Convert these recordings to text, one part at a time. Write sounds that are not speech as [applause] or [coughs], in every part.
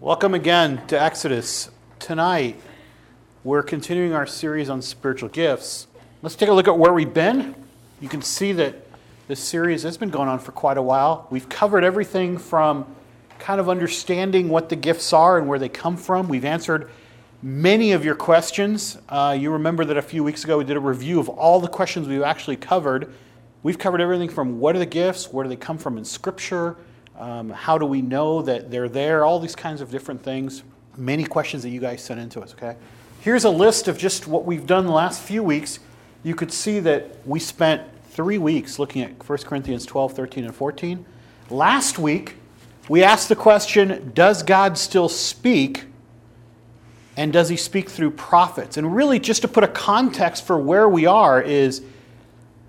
Welcome again to Exodus. Tonight, we're continuing our series on spiritual gifts. Let's take a look at where we've been. You can see that this series has been going on for quite a while. We've covered everything from kind of understanding what the gifts are and where they come from. We've answered many of your questions. Uh, you remember that a few weeks ago we did a review of all the questions we've actually covered. We've covered everything from what are the gifts, where do they come from in Scripture, um, how do we know that they're there, all these kinds of different things. Many questions that you guys sent into us, okay? Here's a list of just what we've done the last few weeks. You could see that we spent three weeks looking at 1 Corinthians 12, 13, and 14. Last week, we asked the question Does God still speak? And does he speak through prophets? And really, just to put a context for where we are, is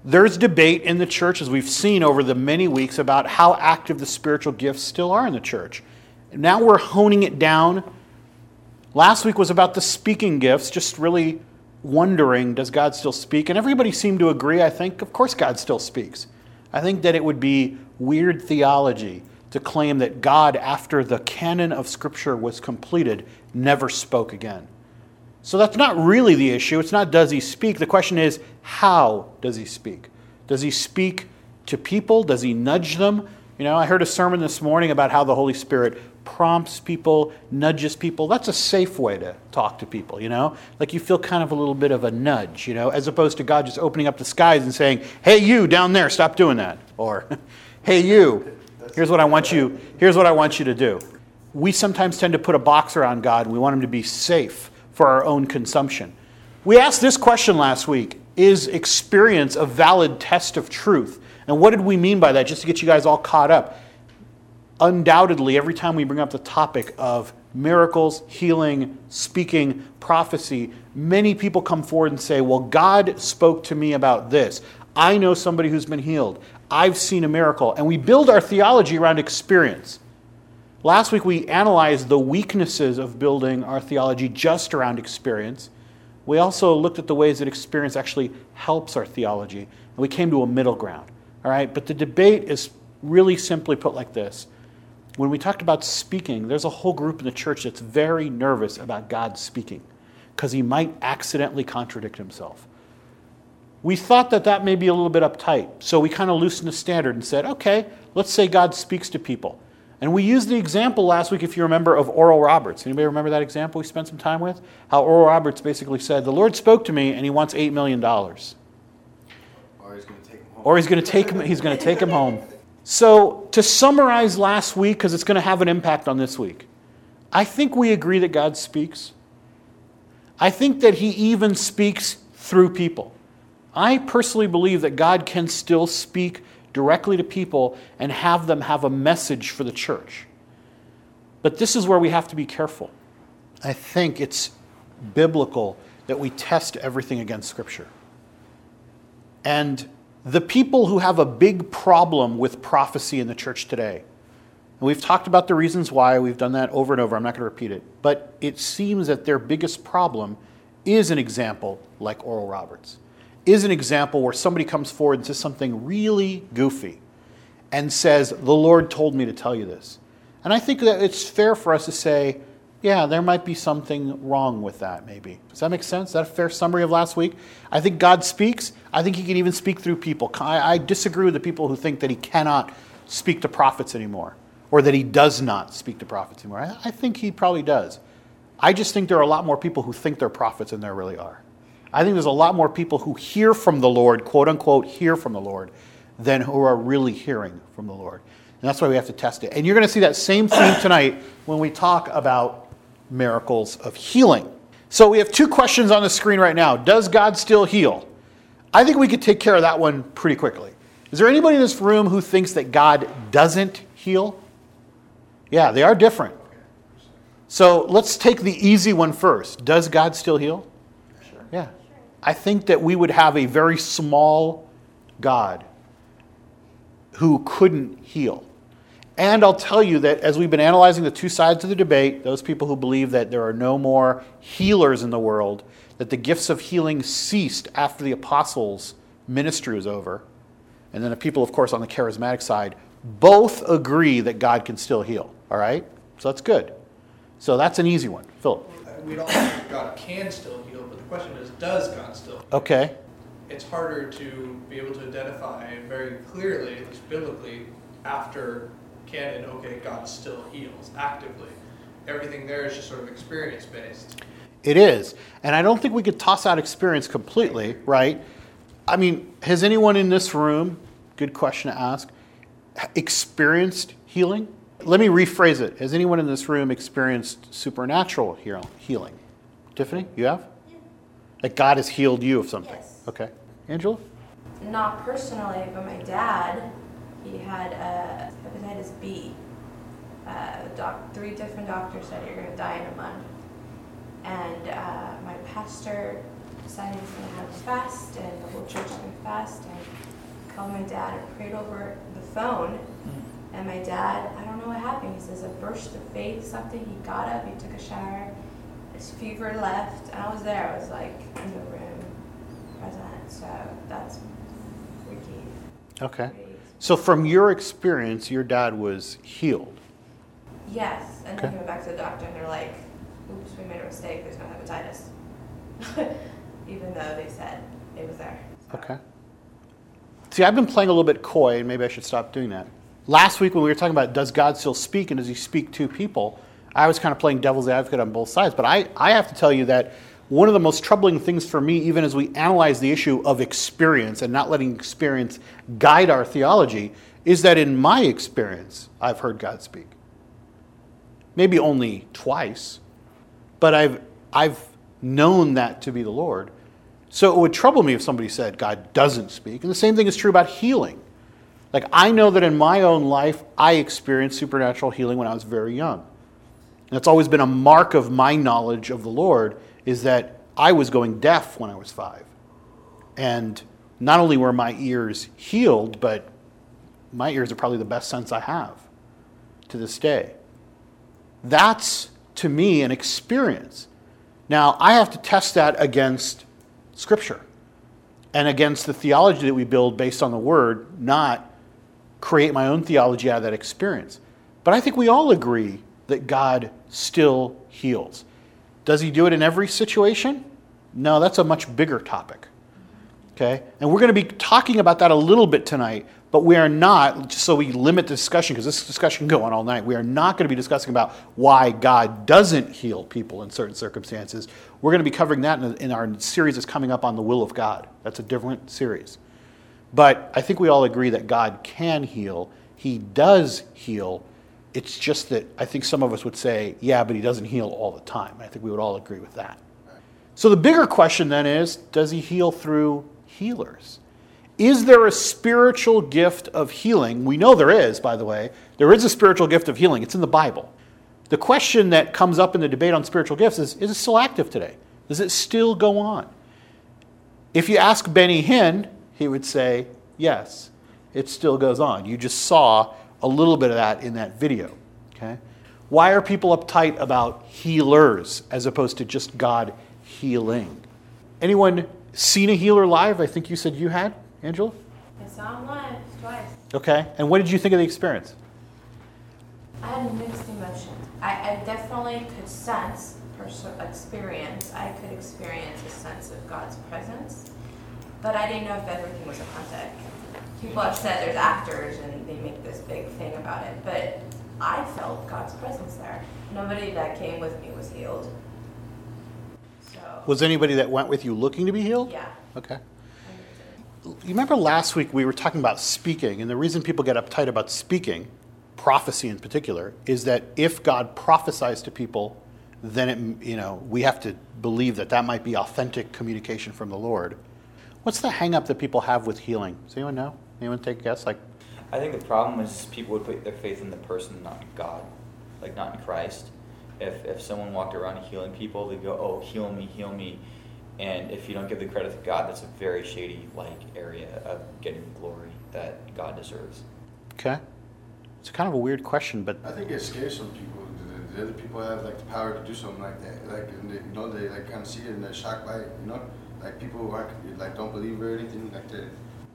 there's debate in the church, as we've seen over the many weeks, about how active the spiritual gifts still are in the church. Now we're honing it down. Last week was about the speaking gifts, just really wondering, does God still speak? And everybody seemed to agree, I think, of course God still speaks. I think that it would be weird theology to claim that God, after the canon of Scripture was completed, never spoke again. So that's not really the issue. It's not does he speak. The question is, how does he speak? Does he speak to people? Does he nudge them? You know, I heard a sermon this morning about how the Holy Spirit prompts people, nudges people. That's a safe way to talk to people, you know? Like you feel kind of a little bit of a nudge, you know, as opposed to God just opening up the skies and saying, hey, you down there, stop doing that. Or, [laughs] hey, you, here's what I want you, here's what I want you to do. We sometimes tend to put a box around God and we want him to be safe for our own consumption. We asked this question last week Is experience a valid test of truth? And what did we mean by that, just to get you guys all caught up? Undoubtedly, every time we bring up the topic of miracles, healing, speaking, prophecy, many people come forward and say, Well, God spoke to me about this. I know somebody who's been healed. I've seen a miracle. And we build our theology around experience. Last week we analyzed the weaknesses of building our theology just around experience. We also looked at the ways that experience actually helps our theology, and we came to a middle ground. All right, but the debate is really simply put like this. When we talked about speaking, there's a whole group in the church that's very nervous about God speaking because he might accidentally contradict himself. We thought that that may be a little bit uptight, so we kind of loosened the standard and said, okay, let's say God speaks to people. And we used the example last week, if you remember, of Oral Roberts. Anybody remember that example we spent some time with? How Oral Roberts basically said, The Lord spoke to me and he wants $8 million. Or he's going to take him home. Or he's going to take him, he's going to take him home. So, to summarize last week, because it's going to have an impact on this week, I think we agree that God speaks. I think that he even speaks through people. I personally believe that God can still speak directly to people and have them have a message for the church. But this is where we have to be careful. I think it's biblical that we test everything against Scripture. And the people who have a big problem with prophecy in the church today, and we've talked about the reasons why, we've done that over and over, I'm not going to repeat it, but it seems that their biggest problem is an example like Oral Roberts is an example where somebody comes forward and says something really goofy and says, The Lord told me to tell you this. And I think that it's fair for us to say, yeah, there might be something wrong with that, maybe. Does that make sense? Is that a fair summary of last week? I think God speaks. I think He can even speak through people. I, I disagree with the people who think that He cannot speak to prophets anymore or that He does not speak to prophets anymore. I, I think He probably does. I just think there are a lot more people who think they're prophets than there really are. I think there's a lot more people who hear from the Lord, quote unquote, hear from the Lord, than who are really hearing from the Lord. And that's why we have to test it. And you're going to see that same theme [coughs] tonight when we talk about miracles of healing. So we have two questions on the screen right now. Does God still heal? I think we could take care of that one pretty quickly. Is there anybody in this room who thinks that God doesn't heal? Yeah, they are different. So let's take the easy one first. Does God still heal? Sure. Yeah. I think that we would have a very small God who couldn't heal. And I'll tell you that as we've been analyzing the two sides of the debate, those people who believe that there are no more healers in the world, that the gifts of healing ceased after the apostles' ministry was over, and then the people, of course, on the charismatic side, both agree that God can still heal. All right? So that's good. So that's an easy one. Philip. We don't think God can still heal, question is, does God still? Okay. It's harder to be able to identify very clearly, at least biblically, after canon, okay, God still heals actively. Everything there is just sort of experience based. It is. And I don't think we could toss out experience completely, right? I mean, has anyone in this room, good question to ask, experienced healing? Let me rephrase it. Has anyone in this room experienced supernatural healing? Tiffany, you have? Like God has healed you of something? Yes. Okay. Angela? Not personally, but my dad, he had uh, hepatitis B. Uh, doc, three different doctors said you're going to die in a month. And uh, my pastor decided he's going to have a fast, and the whole church is going to fast. And called my dad and prayed over the phone. And my dad, I don't know what happened. He says a burst of faith, something. He got up, he took a shower, his fever left, and I was there. I was like in the room, present. So that's freaky. Okay. So, from your experience, your dad was healed. Yes, and Okay. then he went back to the doctor, and they're like, "Oops, we made a mistake. There's no hepatitis," [laughs] even though they said it was there. So- Okay. See, I've been playing a little bit coy, and maybe I should stop doing that. Last week, when we were talking about does God still speak and does he speak to people, I was kind of playing devil's advocate on both sides. But I, I have to tell you that one of the most troubling things for me, even as we analyze the issue of experience and not letting experience guide our theology, is that in my experience, I've heard God speak. Maybe only twice, but I've, I've known that to be the Lord. So it would trouble me if somebody said God doesn't speak. And the same thing is true about healing. Like, I know that in my own life, I experienced supernatural healing when I was very young. It's always been a mark of my knowledge of the Lord is that I was going deaf when I was five. And not only were my ears healed, but my ears are probably the best sense I have to this day. That's, to me, an experience. Now, I have to test that against Scripture and against the theology that we build based on the Word, not create my own theology out of that experience. But I think we all agree that God still heals. Does He do it in every situation? No, that's a much bigger topic. Okay? And we're going to be talking about that a little bit tonight, but we are not, just so we limit the discussion, because this discussion can go on all night, we are not going to be discussing about why God doesn't heal people in certain circumstances. We're going to be covering that in, in our series that's coming up on the will of God. That's a different series. But I think we all agree that God can heal. He does heal. It's just that I think some of us would say, yeah, but he doesn't heal all the time. I think we would all agree with that. So the bigger question then is does he heal through healers? Is there a spiritual gift of healing? We know there is, by the way. There is a spiritual gift of healing, it's in the Bible. The question that comes up in the debate on spiritual gifts is is it still active today? Does it still go on? If you ask Benny Hinn, he would say, yes, it still goes on. You just saw a little bit of that in that video. Okay? Why are people uptight about healers as opposed to just God healing? Anyone seen a healer live? I think you said you had, Angela? I saw him live twice. Okay. And what did you think of the experience? I had mixed emotions. I, I definitely could sense personal experience. I could experience a sense of God's presence, but I didn't know if everything was authentic. People said there's actors and they make this big thing about it, but I felt God's presence there. Nobody that came with me was healed. So Was anybody that went with you looking to be healed? yeah. Okay. You remember last week we were talking about speaking, and the reason people get uptight about speaking, prophecy in particular, is that if God prophesies to people, then it, you know we have to believe that that might be authentic communication from the Lord. What's the hang up that people have with healing? Does anyone know? Anyone take a guess? Like, I think the problem is people would put their faith in the person, not in God, like not in Christ. If if someone walked around healing people, they'd go, "Oh, heal me, heal me," and if you don't give the credit to God, that's a very shady like area of getting the glory that God deserves. okay, it's kind of a weird question, but I think it scares some people. The, the other people have like the power to do something like that. Like and they, you know, they like kind of see it and they're shocked by it. You know, like people who are like don't believe or anything like that.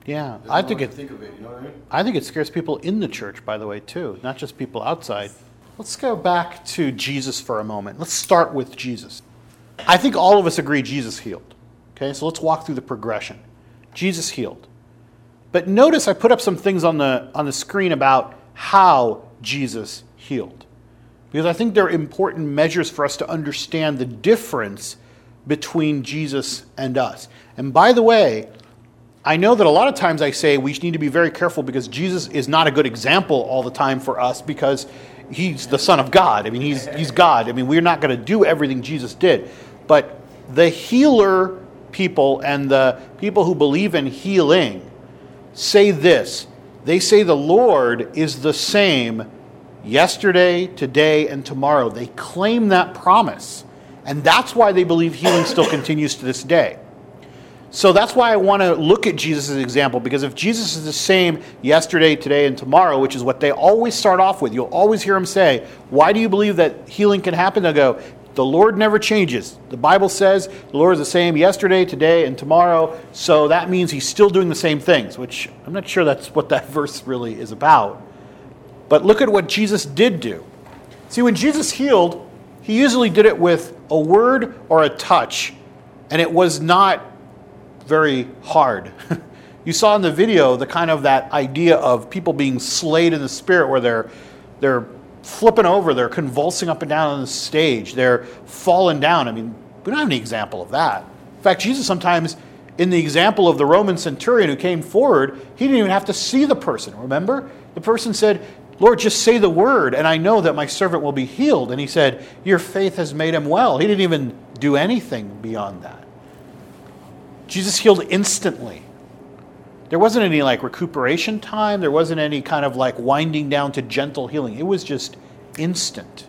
Yeah, I think it. think of it. You know what I mean? I think it scares people in the church, by the way, too, not just people outside. Let's go back to Jesus for a moment. Let's start with Jesus. I think all of us agree Jesus healed. Okay, so let's walk through the progression. Jesus healed. But notice I put up some things on the, on the screen about how Jesus healed. Because I think they're important measures for us to understand the difference between Jesus and us. And by the way, I know that a lot of times I say we need to be very careful because Jesus is not a good example all the time for us because he's the Son of God. I mean, he's, he's God. I mean, we're not going to do everything Jesus did. But the healer people and the people who believe in healing say this they say the Lord is the same yesterday, today, and tomorrow. They claim that promise. And that's why they believe healing still continues to this day. So that's why I want to look at Jesus example, because if Jesus is the same yesterday, today, and tomorrow, which is what they always start off with, you'll always hear them say, Why do you believe that healing can happen? They'll go, The Lord never changes. The Bible says the Lord is the same yesterday, today, and tomorrow. So that means he's still doing the same things, which I'm not sure that's what that [laughs] verse really is about. But look at what Jesus did do. See, when Jesus healed, he usually did it with a word or a touch, and it was not very hard. [laughs] you saw in the video the kind of that idea of people being slayed in the spirit where they're they're flipping over, they're convulsing up and down on the stage, they're falling down. I mean, we don't have any example of that. In fact, Jesus sometimes in the example of the Roman centurion who came forward, he didn't even have to see the person, remember? The person said, Lord, just say the word, and I know that my servant will be healed. And he said, Your faith has made him well. He didn't even do anything beyond that. Jesus healed instantly. There wasn't any like recuperation time, there wasn't any kind of like winding down to gentle healing. It was just instant.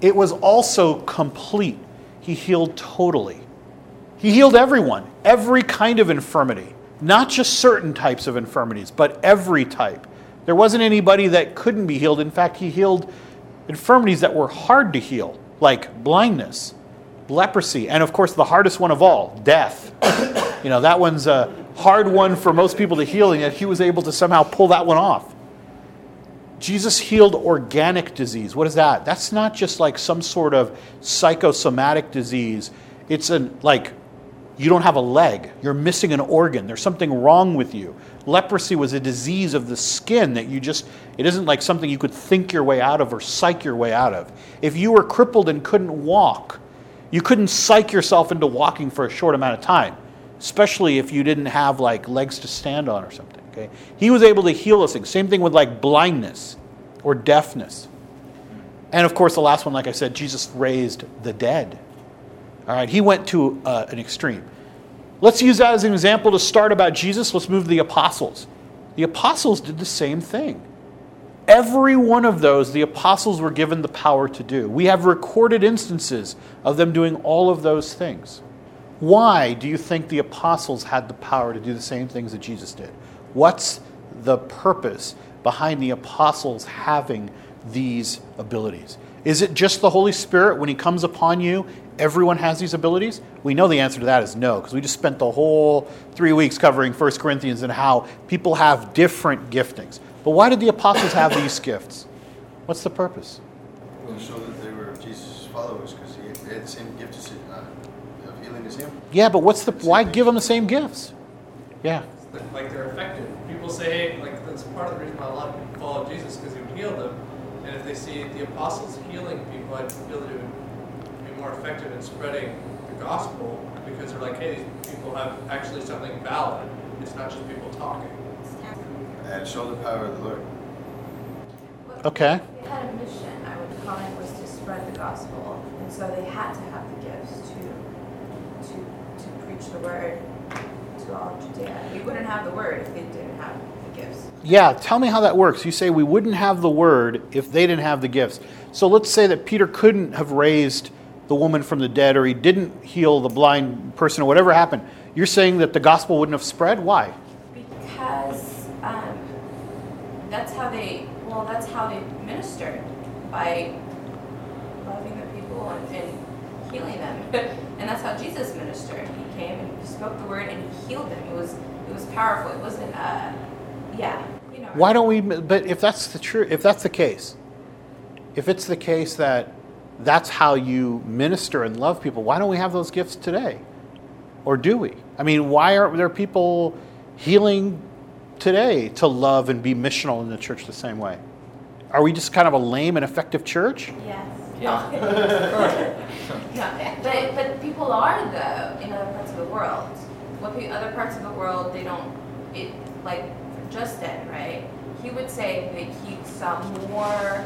It was also complete. He healed totally. He healed everyone, every kind of infirmity, not just certain types of infirmities, but every type. There wasn't anybody that couldn't be healed. In fact, he healed infirmities that were hard to heal, like blindness, leprosy, and of course, the hardest one of all, death. you know, that one's a hard one for most people to heal, and yet he was able to somehow pull that one off. Jesus healed organic disease. What is that? That's not just like some sort of psychosomatic disease. It's an like you don't have a leg, you're missing an organ, there's something wrong with you. Leprosy was a disease of the skin that you just, it isn't like something you could think your way out of or psych your way out of. If you were crippled and couldn't walk, you couldn't psych yourself into walking for a short amount of time, especially if you didn't have like legs to stand on or something. Okay? He was able to heal those things. Same thing with like blindness or deafness. And of course, the last one, like I said, Jesus raised the dead. All right, he went to uh, an extreme. Let's use that as an example to start about Jesus. Let's move to the apostles. The apostles did the same thing. Every one of those, the apostles were given the power to do. We have recorded instances of them doing all of those things. Why do you think the apostles had the power to do the same things that Jesus did? What's the purpose behind the apostles having these abilities? Is it just the Holy Spirit when He comes upon you everyone has these abilities? We know the answer to that is no, because we just spent the whole three weeks covering 1 Corinthians and how people have different giftings. But why did the apostles have these gifts? What's the purpose? To show that they were Jesus' followers because they had the same gift uh, of healing as him. Yeah, but what's the why give them the same gifts? Yeah. Like they're effective. People say like that's part of the reason why a lot of people follow Jesus because he would heal them, and if they see the apostles healing people, I feel that it would be more effective in spreading the gospel because they're like, hey, these people have actually something valid. It's not just people talking. And show the power of the Lord. Okay. They had a mission, I would call it, was to spread the gospel. And so they had to have the gifts to, to, to preach the word to all Judea. We wouldn't have the word if they didn't have the gifts. Yeah, tell me how that works. You say we wouldn't have the word if they didn't have the gifts. So let's say that Peter couldn't have raised the woman from the dead or he didn't heal the blind person or whatever happened, you're saying that the gospel wouldn't have spread? Why? Because um, that's how they, well, that's how they ministered by loving the people and, and healing them. [laughs] and that's how Jesus ministered. He came and he spoke the word and he healed them. It was, it was powerful. It wasn't, uh, yeah. You know, Why don't we? But if that's the true, if that's the case, if it's the case that that's how you minister and love people, why don't we have those gifts today? Or do we? I mean, why aren't there people healing today to love and be missional in the church the same way? Are we just kind of a lame and effective church? Yes. Yeah. [laughs] yeah. But but people are though in other parts of the world. What pe- other parts of the world they don't it like just Justin right? He would say that he saw more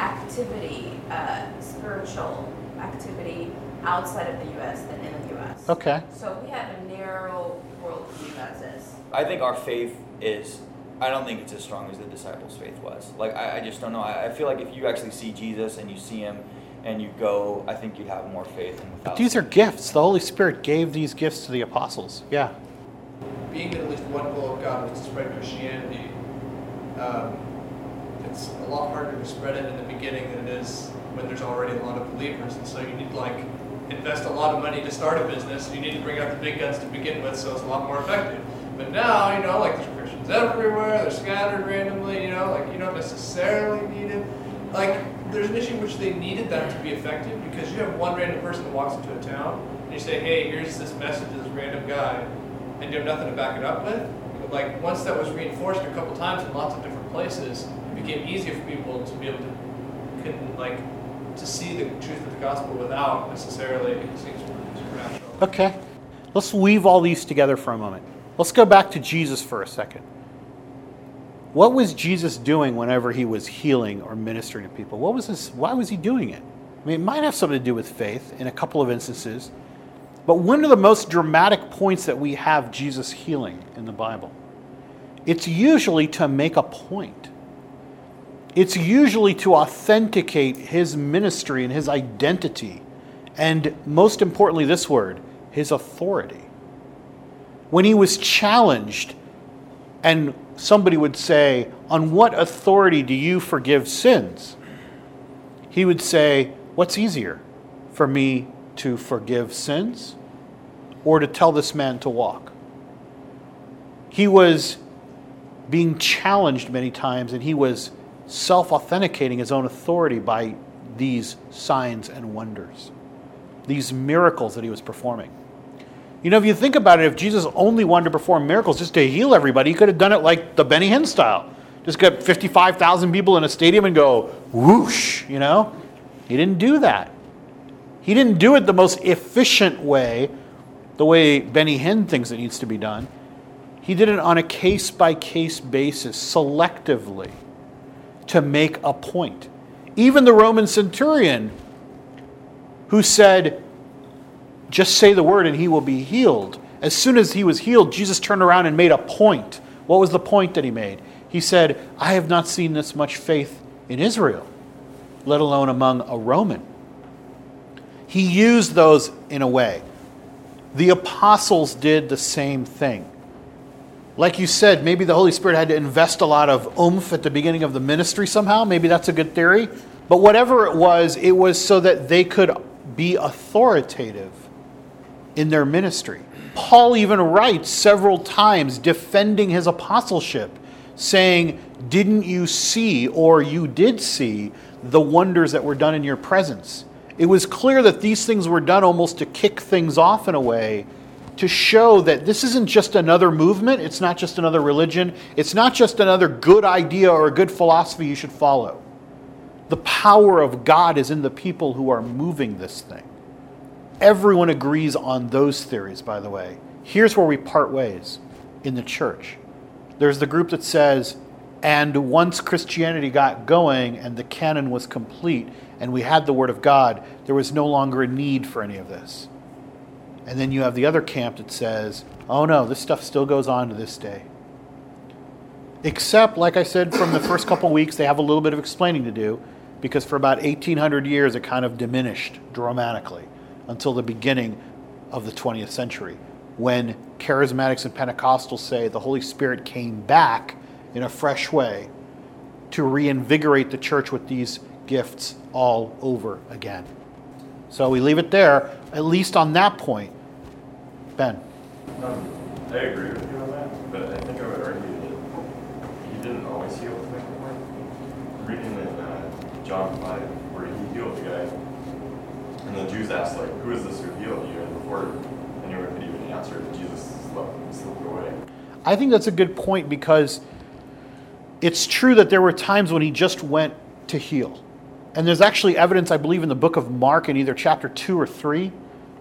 activity, uh, spiritual activity outside of the U.S. than in the U.S. Okay. So we have a narrow worldview as is. I think our faith is. I don't think it's as strong as the disciples' faith was. Like I, I just don't know. I, I feel like if you actually see Jesus and you see him and you go, I think you'd have more faith. Than without But these are gifts. The Holy Spirit gave these gifts to the apostles. Yeah. being that at least one goal of God was to spread Christianity, um, it's a lot harder to spread it in the beginning than it is when there's already a lot of believers. And so you need to like invest a lot of money to start a business. You need to bring out the big guns to begin with, so it's a lot more effective. But now, you know, like there's Christians everywhere. They're scattered randomly. You know, like you don't necessarily need it. Like there's an issue in which they needed that to be effective because you have one random person that walks into a town and you say, hey, here's this message to this random guy, and you have nothing to back it up with. But like once that was reinforced a couple times in lots of different places, it became easier for people to be able to can, like to see the truth of the gospel without necessarily seeing supernatural. Okay. Let's weave all these together for a moment. Let's go back to Jesus for a second. What was Jesus doing whenever he was healing or ministering to people? What was this? Why was he doing it? I mean, it might have something to do with faith in a couple of instances. But one of the most dramatic points that we have Jesus healing in the Bible, it's usually to make a point. It's usually to authenticate his ministry and his identity, and most importantly, this word, his authority. When he was challenged, and somebody would say, On what authority do you forgive sins? He would say, What's easier, for me to forgive sins or to tell this man to walk? He was being challenged many times, and he was self authenticating his own authority by these signs and wonders, these miracles that he was performing. You know, if you think about it, if Jesus only wanted to perform miracles just to heal everybody, he could have done it like the Benny Hinn style. Just get 55,000 people in a stadium and go whoosh, you know? He didn't do that. He didn't do it the most efficient way, the way Benny Hinn thinks it needs to be done. He did it on a case by case basis, selectively, to make a point. Even the Roman centurion who said, just say the word and he will be healed. As soon as he was healed, Jesus turned around and made a point. What was the point that he made? He said, I have not seen this much faith in Israel, let alone among a Roman. He used those in a way. The apostles did the same thing. Like you said, maybe the Holy Spirit had to invest a lot of oomph at the beginning of the ministry somehow. Maybe that's a good theory. But whatever it was, it was so that they could be authoritative in their ministry. Paul even writes several times defending his apostleship, saying, Didn't you see, or you did see, the wonders that were done in your presence? It was clear that these things were done almost to kick things off in a way, to show that this isn't just another movement, it's not just another religion, it's not just another good idea or a good philosophy you should follow. The power of God is in the people who are moving this thing. Everyone agrees on those theories, by the way. Here's where we part ways in the church. There's the group that says, and once Christianity got going and the canon was complete and we had the Word of God, there was no longer a need for any of this. And then you have the other camp that says, oh no, this stuff still goes on to this day. Except, like I said, from the first couple weeks, they have a little bit of explaining to do because for about 1800 years it kind of diminished dramatically until the beginning of the 20th century when charismatics and Pentecostals say the Holy Spirit came back in a fresh way to reinvigorate the church with these gifts all over again. So we leave it there, at least on that point. Ben. Um, I agree with you on that, but I think I would argue that he didn't always heal with. Reading in uh, John 5, where he healed the guy. And the Jews asked, like, who is this who healed you? And before anyone could even answer, Jesus slipped, slipped away. I think that's a good point because it's true that there were times when he just went to heal. And there's actually evidence, I believe, in the book of Mark in either chapter 2 or 3,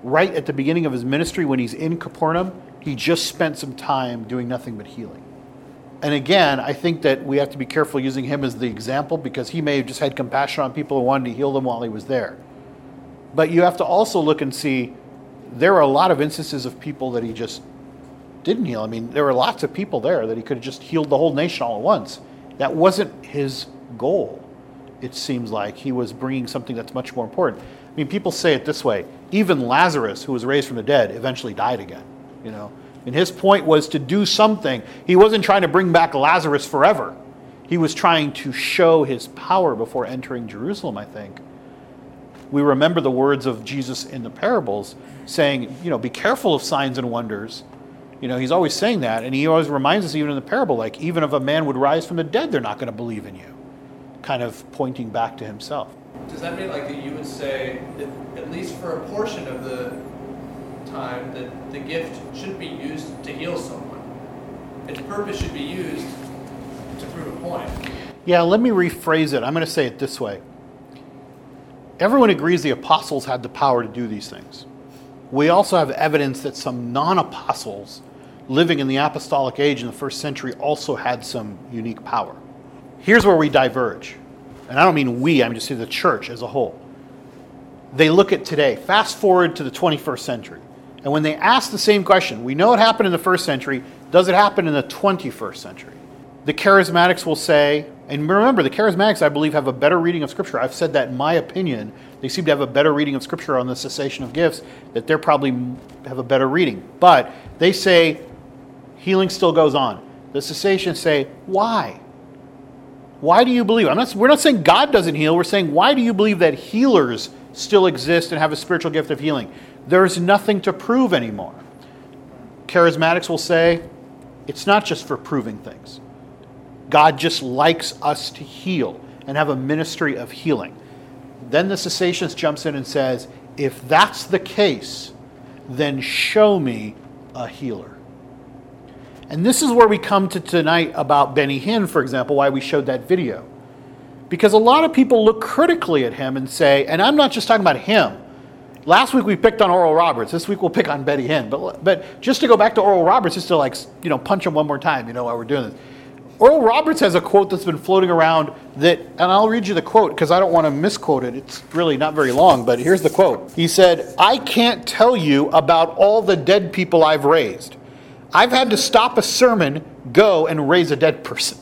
right at the beginning of his ministry when he's in Capernaum, he just spent some time doing nothing but healing. And again, I think that we have to be careful using him as the example because he may have just had compassion on people and wanted to heal them while he was there. But you have to also look and see there are a lot of instances of people that he just didn't heal. I mean, there were lots of people there that he could have just healed the whole nation all at once. That wasn't his goal, it seems like. He was bringing something that's much more important. I mean, people say it this way even Lazarus, who was raised from the dead, eventually died again. You know, and his point was to do something. He wasn't trying to bring back Lazarus forever. He was trying to show his power before entering Jerusalem, I think. We remember the words of Jesus in the parables saying, you know, be careful of signs and wonders you know, he's always saying that, and he always reminds us, even in the parable, like, even if a man would rise from the dead, they're not going to believe in you. Kind of pointing back to himself. Does that mean, like, that you would say, that at least for a portion of the time, that the gift shouldn't be used to heal someone? Its purpose should be used to prove a point. Yeah, let me rephrase it. I'm going to say it this way. Everyone agrees the apostles had the power to do these things. We also have evidence that some non apostles living in the apostolic age in the first century also had some unique power. Here's where we diverge. And I don't mean we, I'm just saying the church as a whole. They look at today, fast forward to the 21st century. And when they ask the same question, we know it happened in the first century, does it happen in the 21st century? The charismatics will say, and remember, the charismatics, I believe, have a better reading of Scripture. I've said that in my opinion. They seem to have a better reading of Scripture on the cessation of gifts, that they're probably have a better reading. But they say healing still goes on. The cessations say, why? Why do you believe? I'm not, we're not saying God doesn't heal. We're saying, why do you believe that healers still exist and have a spiritual gift of healing? There's nothing to prove anymore. Charismatics will say, it's not just for proving things. God just likes us to heal and have a ministry of healing. Then the cessationist jumps in and says, if that's the case, then show me a healer. And this is where we come to tonight about Benny Hinn, for example, why we showed that video. Because a lot of people look critically at him and say, and I'm not just talking about him. Last week we picked on Oral Roberts. This week we'll pick on Benny Hinn. But, but just to go back to Oral Roberts, just to like, you know, punch him one more time, you know, while we're doing this. Oral Roberts has a quote that's been floating around that, and I'll read you the quote because I don't want to misquote it. It's really not very long, but here's the quote. He said, I can't tell you about all the dead people I've raised. I've had to stop a sermon, go and raise a dead person.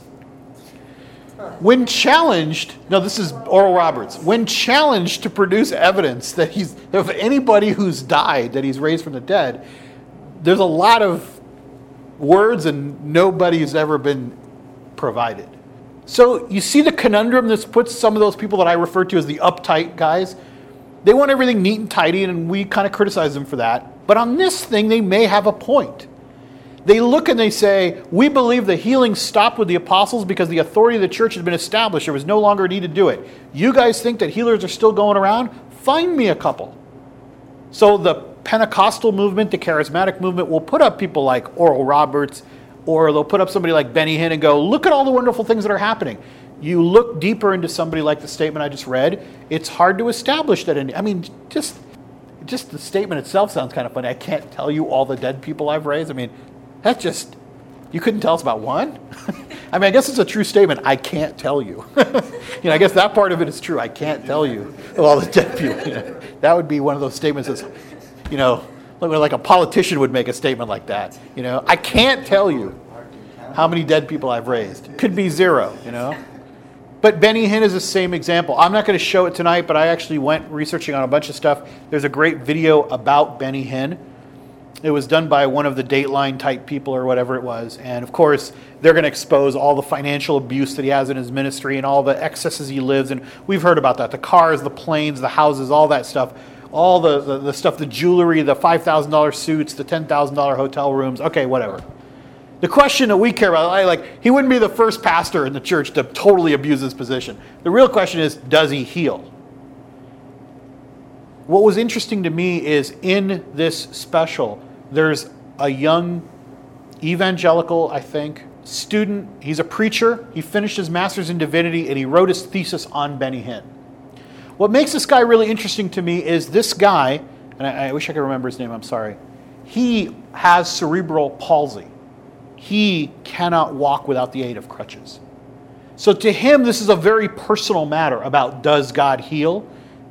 When challenged, no, this is Oral Roberts. When challenged to produce evidence that he's of anybody who's died that he's raised from the dead, there's a lot of words and nobody's ever been provided. So you see the conundrum this puts some of those people that I refer to as the uptight guys. They want everything neat and tidy, and we kind of criticize them for that. But on this thing, they may have a point. They look and they say, We believe the healing stopped with the apostles because the authority of the church has been established. There was no longer a need to do it. You guys think that healers are still going around? Find me a couple. So the Pentecostal movement, the charismatic movement, will put up people like Oral Roberts, or they'll put up somebody like Benny Hinn and go, Look at all the wonderful things that are happening. You look deeper into somebody like the statement I just read, it's hard to establish that. In, I mean, just just the statement itself sounds kind of funny. I can't tell you all the dead people I've raised. I mean, that's just, you couldn't tell us about one? [laughs] I mean, I guess it's a true statement. I can't tell you. [laughs] you know, I guess that part of it is true. I can't tell you all the dead people. You [laughs] know, that would be one of those statements that's, you know, like a politician would make a statement like that. You know, I can't tell you how many dead people I've raised. Could be zero, you know. But Benny Hinn is the same example. I'm not going to show it tonight, but I actually went researching on a bunch of stuff. There's a great video about Benny Hinn it was done by one of the Dateline type people or whatever it was. And of course, they're going to expose all the financial abuse that he has in his ministry and all the excesses he lives. And we've heard about that the cars, the planes, the houses, all that stuff. All the, the, the stuff, the jewelry, the $5,000 suits, the $10,000 hotel rooms. Okay, whatever. The question that we care about, I- like, he wouldn't be the first pastor in the church to totally abuse his position. The real question is, does he heal? What was interesting to me is in this special, there's a young evangelical, I think, student. He's a preacher. He finished his master's in divinity and he wrote his thesis on Benny Hinn. What makes this guy really interesting to me is this guy, and I, I wish I could remember his name, I'm sorry. He has cerebral palsy. He cannot walk without the aid of crutches. So to him, this is a very personal matter about does God heal?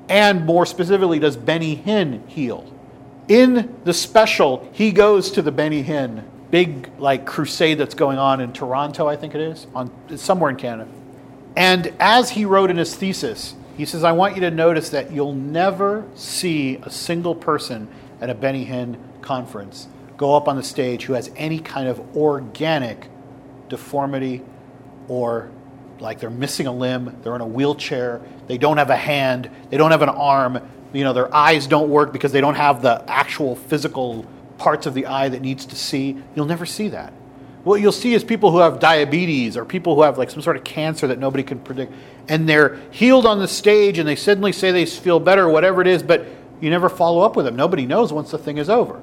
And more specifically, does Benny Hinn heal? In the special, he goes to the Benny Hinn big like crusade that's going on in Toronto, I think it is, on somewhere in Canada. And as he wrote in his thesis, he says, I want you to notice that you'll never see a single person at a Benny Hinn conference go up on the stage who has any kind of organic deformity or like they're missing a limb, they're in a wheelchair, they don't have a hand, they don't have an arm, you know, their eyes don't work because they don't have the actual physical parts of the eye that needs to see. You'll never see that. What you'll see is people who have diabetes or people who have like some sort of cancer that nobody can predict, and they're healed on the stage and they suddenly say they feel better, whatever it is, but you never follow up with them. Nobody knows once the thing is over.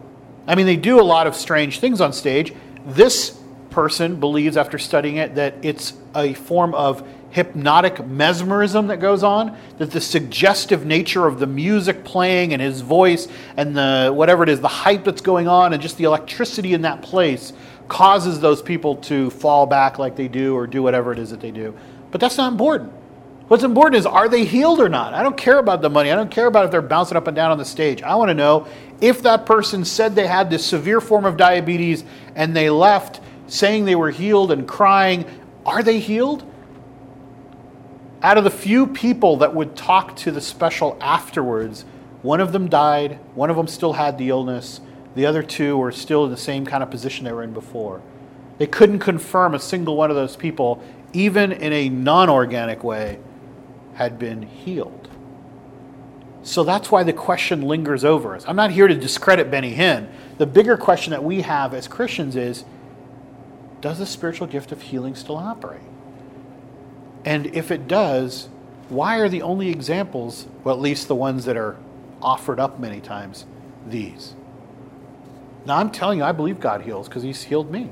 I mean, they do a lot of strange things on stage. This person believes, after studying it, that it's a form of hypnotic mesmerism that goes on, that the suggestive nature of the music playing and his voice and the whatever it is, the hype that's going on and just the electricity in that place causes those people to fall back like they do or do whatever it is that they do. But that's not important. What's important is are they healed or not? I don't care about the money. I don't care about if they're bouncing up and down on the stage. I want to know if that person said they had this severe form of diabetes and they left saying they were healed and crying, are they healed? Out of the few people that would talk to the special afterwards, one of them died, one of them still had the illness, the other two were still in the same kind of position they were in before. They couldn't confirm a single one of those people, even in a non organic way, had been healed. So that's why the question lingers over us. I'm not here to discredit Benny Hinn. The bigger question that we have as Christians is does the spiritual gift of healing still operate? And if it does, why are the only examples, well, at least the ones that are offered up many times, these? Now, I'm telling you, I believe God heals because He's healed me.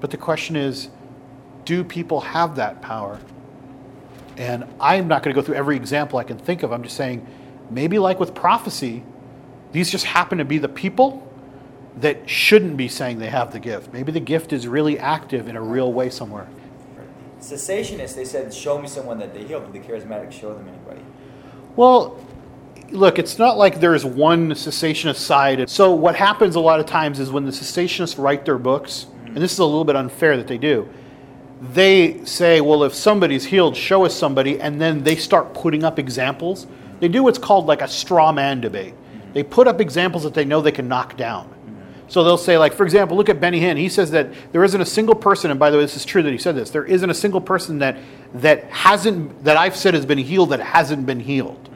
But the question is, do people have that power? And I'm not going to go through every example I can think of. I'm just saying, maybe like with prophecy, these just happen to be the people that shouldn't be saying they have the gift. Maybe the gift is really active in a real way somewhere. Cessationists, they said, show me someone that they healed. Did the charismatics show them anybody? Well, look, it's not like there's one cessationist side. So what happens a lot of times is when the cessationists write their books, and this is a little bit unfair that they do, they say, well, if somebody's healed, show us somebody, and then they start putting up examples. They do what's called like a straw man debate. They put up examples that they know they can knock down. So they'll say, like, for example, look at Benny Hinn. He says that there isn't a single person, and by the way, this is true that he said this. There isn't a single person that that hasn't that I've said has been healed that hasn't been healed.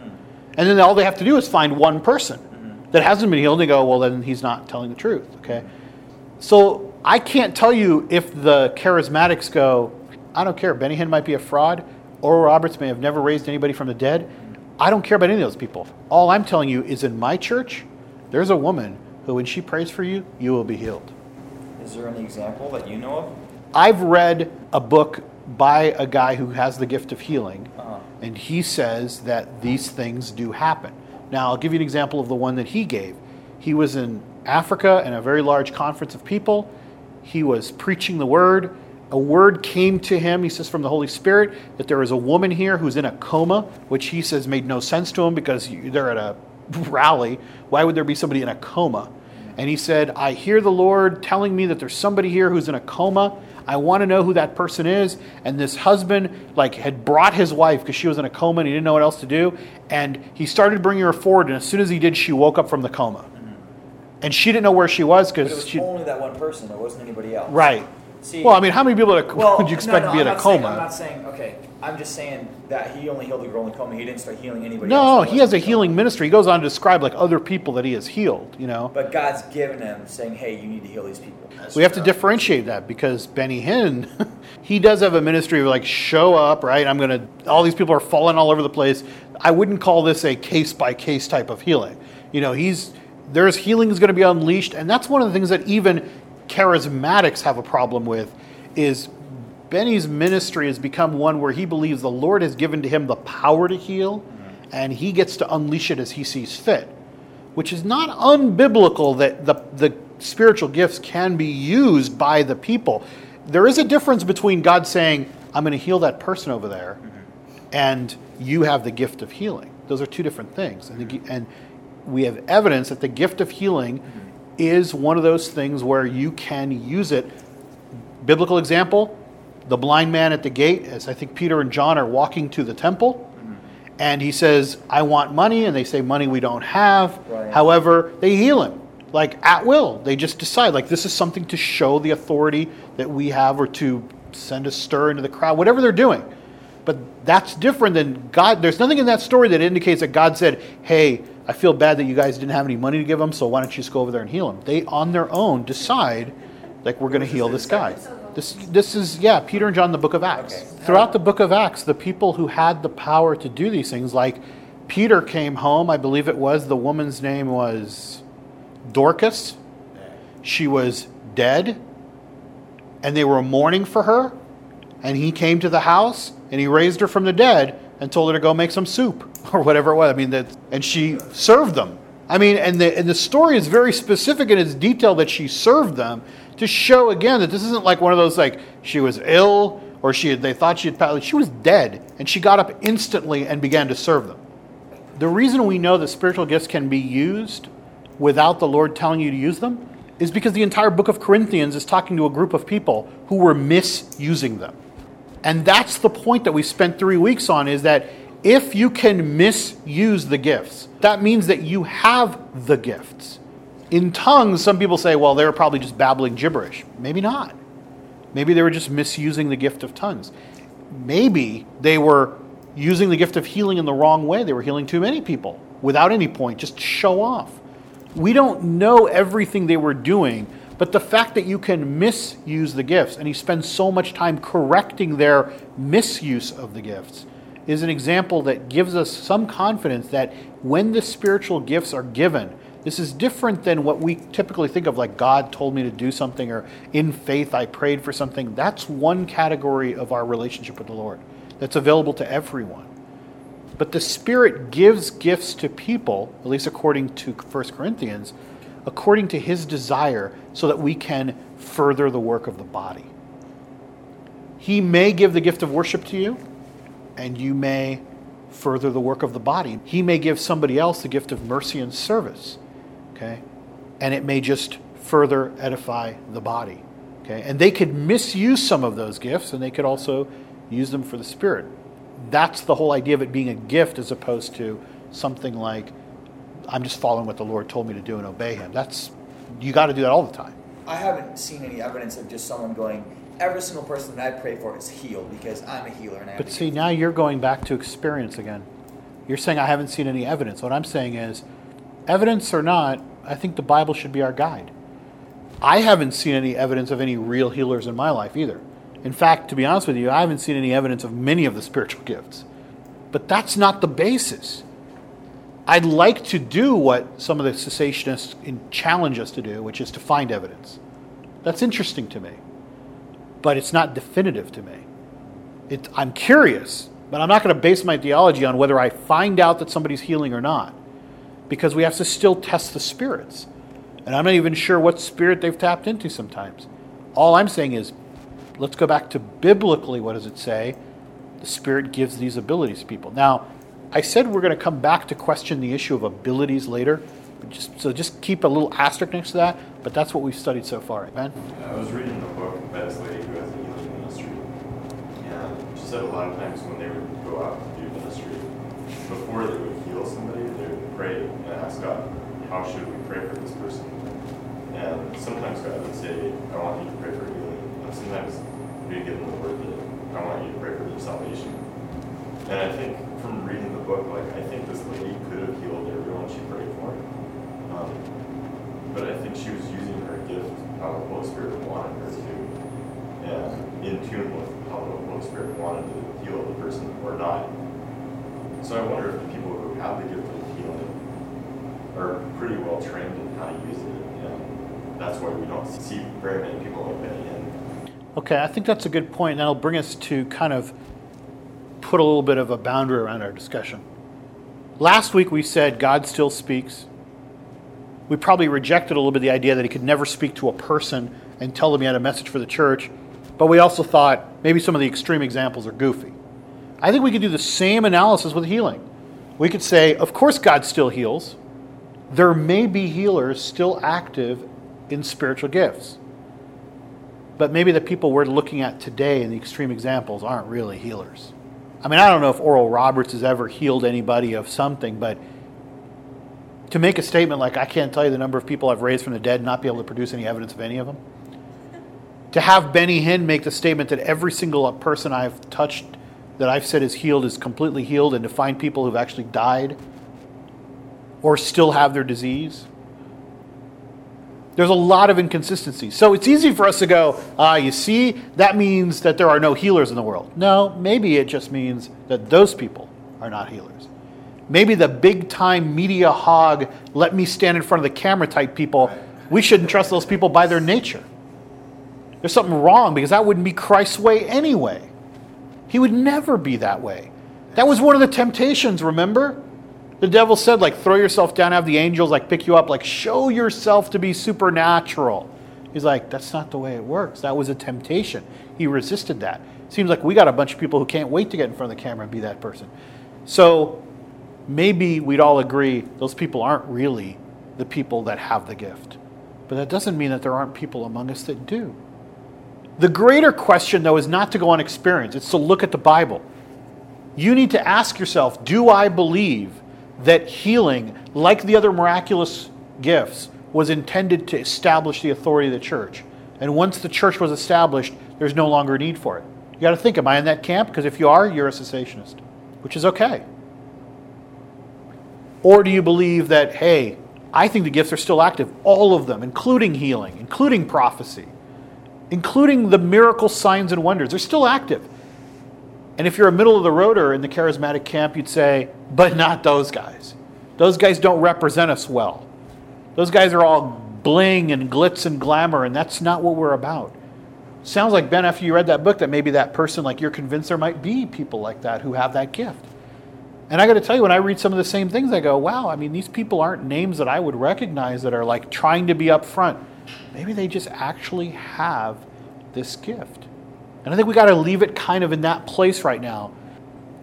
And then all they have to do is find one person that hasn't been healed, and go, well, then he's not telling the truth. Okay. So I can't tell you if the charismatics go, I don't care. Benny Hinn might be a fraud. Oral Roberts may have never raised anybody from the dead. I don't care about any of those people. All I'm telling you is in my church, there's a woman who, when she prays for you, you will be healed. Is there any example that you know of? I've read a book by a guy who has the gift of healing, Uh-huh. And he says that these things do happen. Now, I'll give you an example of the one that he gave. He was in Africa in a very large conference of people. He was preaching the word. A word came to him, he says, from the Holy Spirit, that there is a woman here who's in a coma, which he says made no sense to him because they're at a [laughs] rally. Why would there be somebody in a coma? And he said, I hear the Lord telling me that there's somebody here who's in a coma. I want to know who that person is. And this husband, like, had brought his wife because she was in a coma and he didn't know what else to do. And he started bringing her forward. And as soon as he did, she woke up from the coma. And she didn't know where she was because was she. only that one person. There wasn't anybody else. Right. See, Well, I mean, how many people would [laughs] well, would you expect no, to be I'm in a coma? saying- I'm not saying okay. I'm just saying that he only healed the girl in the coma. He didn't start healing anybody. No, else he has a wasn't healing ministry. He goes on to describe like other people that he has healed. You know, But God's given him saying, "Hey, you need to heal these people." we have to differentiate that because Benny Hinn, [laughs] he does have a ministry of like show up, right? I'm gonna. All these people are falling all over the place. I wouldn't call this a case by case type of healing. You know, he's there's healing is going to be unleashed, and that's one of the things that even charismatics have a problem with. Is Benny's ministry has become one where he believes the Lord has given to him the power to heal, and he gets to unleash it as he sees fit which is not unbiblical that the, the spiritual gifts can be used by the people. There is a difference between God saying, I'm going to heal that person over there, and you have the gift of healing. Those are two different things. And, the, and we have evidence that the gift of healing is one of those things where you can use it. Biblical example the blind man at the gate, as I think Peter and John are walking to the temple and he says, I want money, and they say, Money we don't have. Right. However, they heal him, like at will. They just decide, like, this is something to show the authority that we have or to send a stir into the crowd, whatever they're doing. But that's different than God. There's nothing in that story that indicates that God said, Hey, I feel bad that you guys didn't have any money to give them, so why don't you just go over there and heal him? They, on their own, decide, like, we're going to heal this guy. This, this is, yeah, Peter and John, the book of Acts. Okay. Throughout the book of Acts, the people who had the power to do these things, like Peter came home, I believe it was, the woman's name was Dorcas. She was dead, and they were mourning for her. And he came to the house and he raised her from the dead and told her to go make some soup [laughs] or whatever it was. I mean, that, and she served them. I mean, and the, and the story is very specific in its detail that she served them to show again that this isn't like one of those like she was ill or she they thought she had passed. She was dead and she got up instantly and began to serve them. The reason we know that spiritual gifts can be used without the Lord telling you to use them is because the entire book of Corinthians is talking to a group of people who were misusing them. And that's the point that we spent three weeks on is that if you can misuse the gifts, that means that you have the gifts. In tongues, some people say, well, they were probably just babbling gibberish. Maybe not. Maybe they were just misusing the gift of tongues. Maybe they were using the gift of healing in the wrong way. They were healing too many people without any point, just to show off. We don't know everything they were doing, but the fact that you can misuse the gifts, and he spends so much time correcting their misuse of the gifts, is an example that gives us some confidence that when the spiritual gifts are given, this is different than what we typically think of, like God told me to do something, or in faith I prayed for something. That's one category of our relationship with the Lord that's available to everyone. But the Spirit gives gifts to people, at least according to 1 Corinthians, according to His desire, so that we can further the work of the body. He may give the gift of worship to you, and you may further the work of the body. He may give somebody else the gift of mercy and service, okay? And it may just further edify the body, okay? And they could misuse some of those gifts, and they could also use them for the Spirit. That's the whole idea of it being a gift as opposed to something like, I'm just following what the Lord told me to do and obey Him. That's, you got to do that all the time. I haven't seen any evidence of just someone going, every single person that I pray for is healed because I'm a healer and I But see, now you're going back to experience again. You're saying I haven't seen any evidence. What I'm saying is, evidence or not, I think the Bible should be our guide. I haven't seen any evidence of any real healers in my life either. In fact, to be honest with you, I haven't seen any evidence of many of the spiritual gifts. But that's not the basis. I'd like to do what some of the cessationists challenge us to do, which is to find evidence. That's interesting to me, but it's not definitive to me. It, I'm curious, but I'm not going to base my theology on whether I find out that somebody's healing or not, because we have to still test the spirits. And I'm not even sure what spirit they've tapped into sometimes. All I'm saying is, let's go back to biblically what does it say? The Spirit gives these abilities to people. Now, I said we're going to come back to question the issue of abilities later, just, so just keep a little asterisk next to that, but that's what we've studied so far. Ben? I was reading a book lady who has a healing ministry, and she said a lot of times when they would go out to do ministry, before they would heal somebody, they would pray and ask God, how should we pray for this person? And sometimes God would say, I want you to pray for healing. And sometimes we would give them the word that I want you to pray for their salvation. And I think from reading the book, like I think this lady could have healed everyone she prayed for. Um, but I think she was using her gift how the Holy Spirit wanted her to, and in tune with how the Holy Spirit wanted to heal the person or not. So I wonder if the people who have the gift of healing are pretty well trained in how to use it, and that's why we don't see very many people like Benny Hinn. Okay, I think that's a good point. That'll bring us to kind of put a little bit of a boundary around our discussion. Last week we said God still speaks. We probably rejected a little bit the idea that he could never speak to a person and tell them he had a message for the church, but we also thought maybe some of the extreme examples are goofy. I think we could do the same analysis with healing. We could say, of course, God still heals. There may be healers still active in spiritual gifts. But maybe the people we're looking at today in the extreme examples aren't really healers. I mean, I don't know if Oral Roberts has ever healed anybody of something, but to make a statement like, I can't tell you the number of people I've raised from the dead, not be able to produce any evidence of any of them. To have Benny Hinn make the statement that every single person I've touched that I've said is healed is completely healed, and to find people who've actually died or still have their disease there's a lot of inconsistencies. So it's easy for us to go, ah, you see, that means that there are no healers in the world. No, maybe it just means that those people are not healers. Maybe the big time media hog, let me stand in front of the camera type people, we shouldn't trust those people by their nature. There's something wrong because that wouldn't be Christ's way anyway. He would never be that way. That was one of the temptations, remember? The devil said, like, throw yourself down, have the angels like pick you up, like, show yourself to be supernatural. He's like, that's not the way it works. That was a temptation. He resisted that. Seems like we got a bunch of people who can't wait to get in front of the camera and be that person. So maybe we'd all agree those people aren't really the people that have the gift. But that doesn't mean that there aren't people among us that do. The greater question, though, is not to go on experience, it's to look at the Bible. You need to ask yourself do I believe that healing, like the other miraculous gifts, was intended to establish the authority of the church. And once the church was established, there's no longer a need for it. You got to think, am I in that camp? Because if you are, you're a cessationist, which is okay. Or do you believe that, hey, I think the gifts are still active, all of them, including healing, including prophecy, including the miracle signs and wonders, they're still active. And if you're a middle of the roader in the charismatic camp, you'd say, but not those guys. Those guys don't represent us well. Those guys are all bling and glitz and glamour, and that's not what we're about. Sounds like, Ben, after you read that book, that maybe that person, like you're convinced there might be people like that who have that gift. And I got to tell you, when I read some of the same things, I go, wow, I mean, these people aren't names that I would recognize that are like trying to be up front. Maybe they just actually have this gift. And I think we got to leave it kind of in that place right now.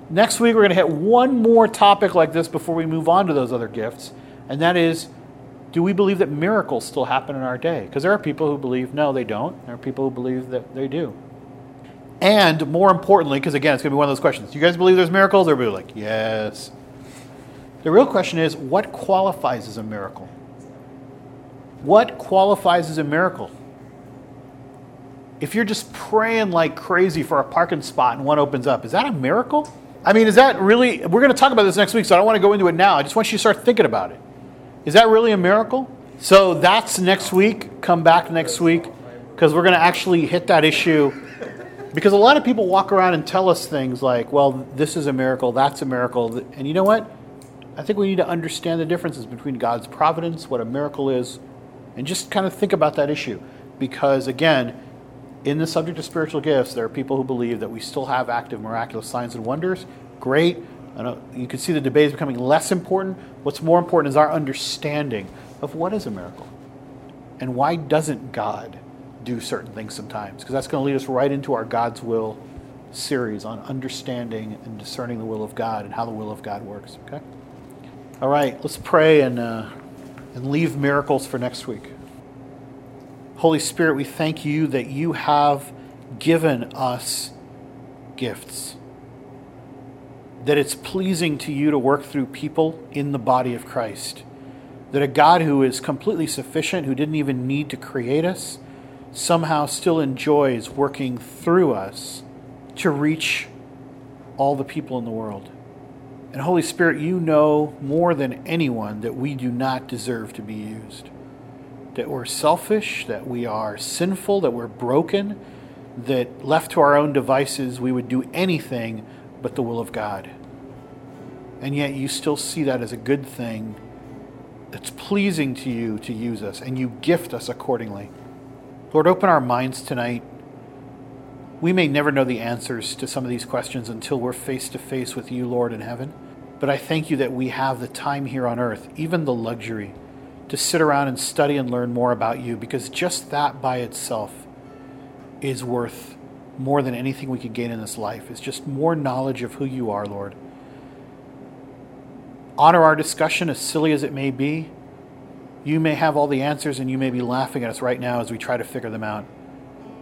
Next week, we're going to hit one more topic like this before we move on to those other gifts, and that is do we believe that miracles still happen in our day? Because there are people who believe no, they don't. There are people who believe that they do. And more importantly, because again, it's going to be one of those questions do you guys believe there's miracles? Everybody like, yes. The real question is what qualifies as a miracle? What qualifies as a miracle? if you're just praying like crazy for a parking spot and one opens up, is that a miracle? I mean, is that really, we're going to talk about this next week, so I don't want to go into it now. I just want you to start thinking about it. Is that really a miracle? So that's next week. Come back next week because we're going to actually hit that issue. Because a lot of people walk around and tell us things like, well, this is a miracle, that's a miracle. And you know what? I think we need to understand the differences between God's providence, what a miracle is, and just kind of think about that issue. Because again, in the subject of spiritual gifts, there are people who believe that we still have active miraculous signs and wonders. Great. you can see the debate is becoming less important. What's more important is our understanding of what is a miracle and why doesn't God do certain things sometimes? Because that's going to lead us right into our God's will series on understanding and discerning the will of God and how the will of God works. Okay. All right. Let's pray and uh, and leave miracles for next week. Holy Spirit, we thank you that you have given us gifts. That it's pleasing to you to work through people in the body of Christ. That a God who is completely sufficient, who didn't even need to create us, somehow still enjoys working through us to reach all the people in the world. And Holy Spirit, you know more than anyone that we do not deserve to be used. That we're selfish, that we are sinful, that we're broken, that left to our own devices, we would do anything but the will of God. And yet you still see that as a good thing that's pleasing to you to use us, and you gift us accordingly. Lord, open our minds tonight. We may never know the answers to some of these questions until we're face to face with you, Lord, in heaven. But I thank you that we have the time here on earth, even the luxury, to sit around and study and learn more about you, because just that by itself is worth more than anything we could gain in this life. It's just more knowledge of who you are, Lord. Honor our discussion, as silly as it may be. You may have all the answers and you may be laughing at us right now as we try to figure them out.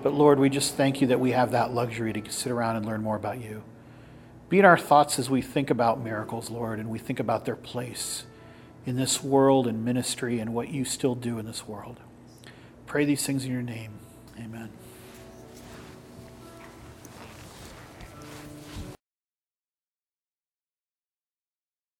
But Lord, we just thank you that we have that luxury to sit around and learn more about you. Be in our thoughts as we think about miracles, Lord, and we think about their place in this world and ministry and what you still do in this world. Pray these things in your name. Amen.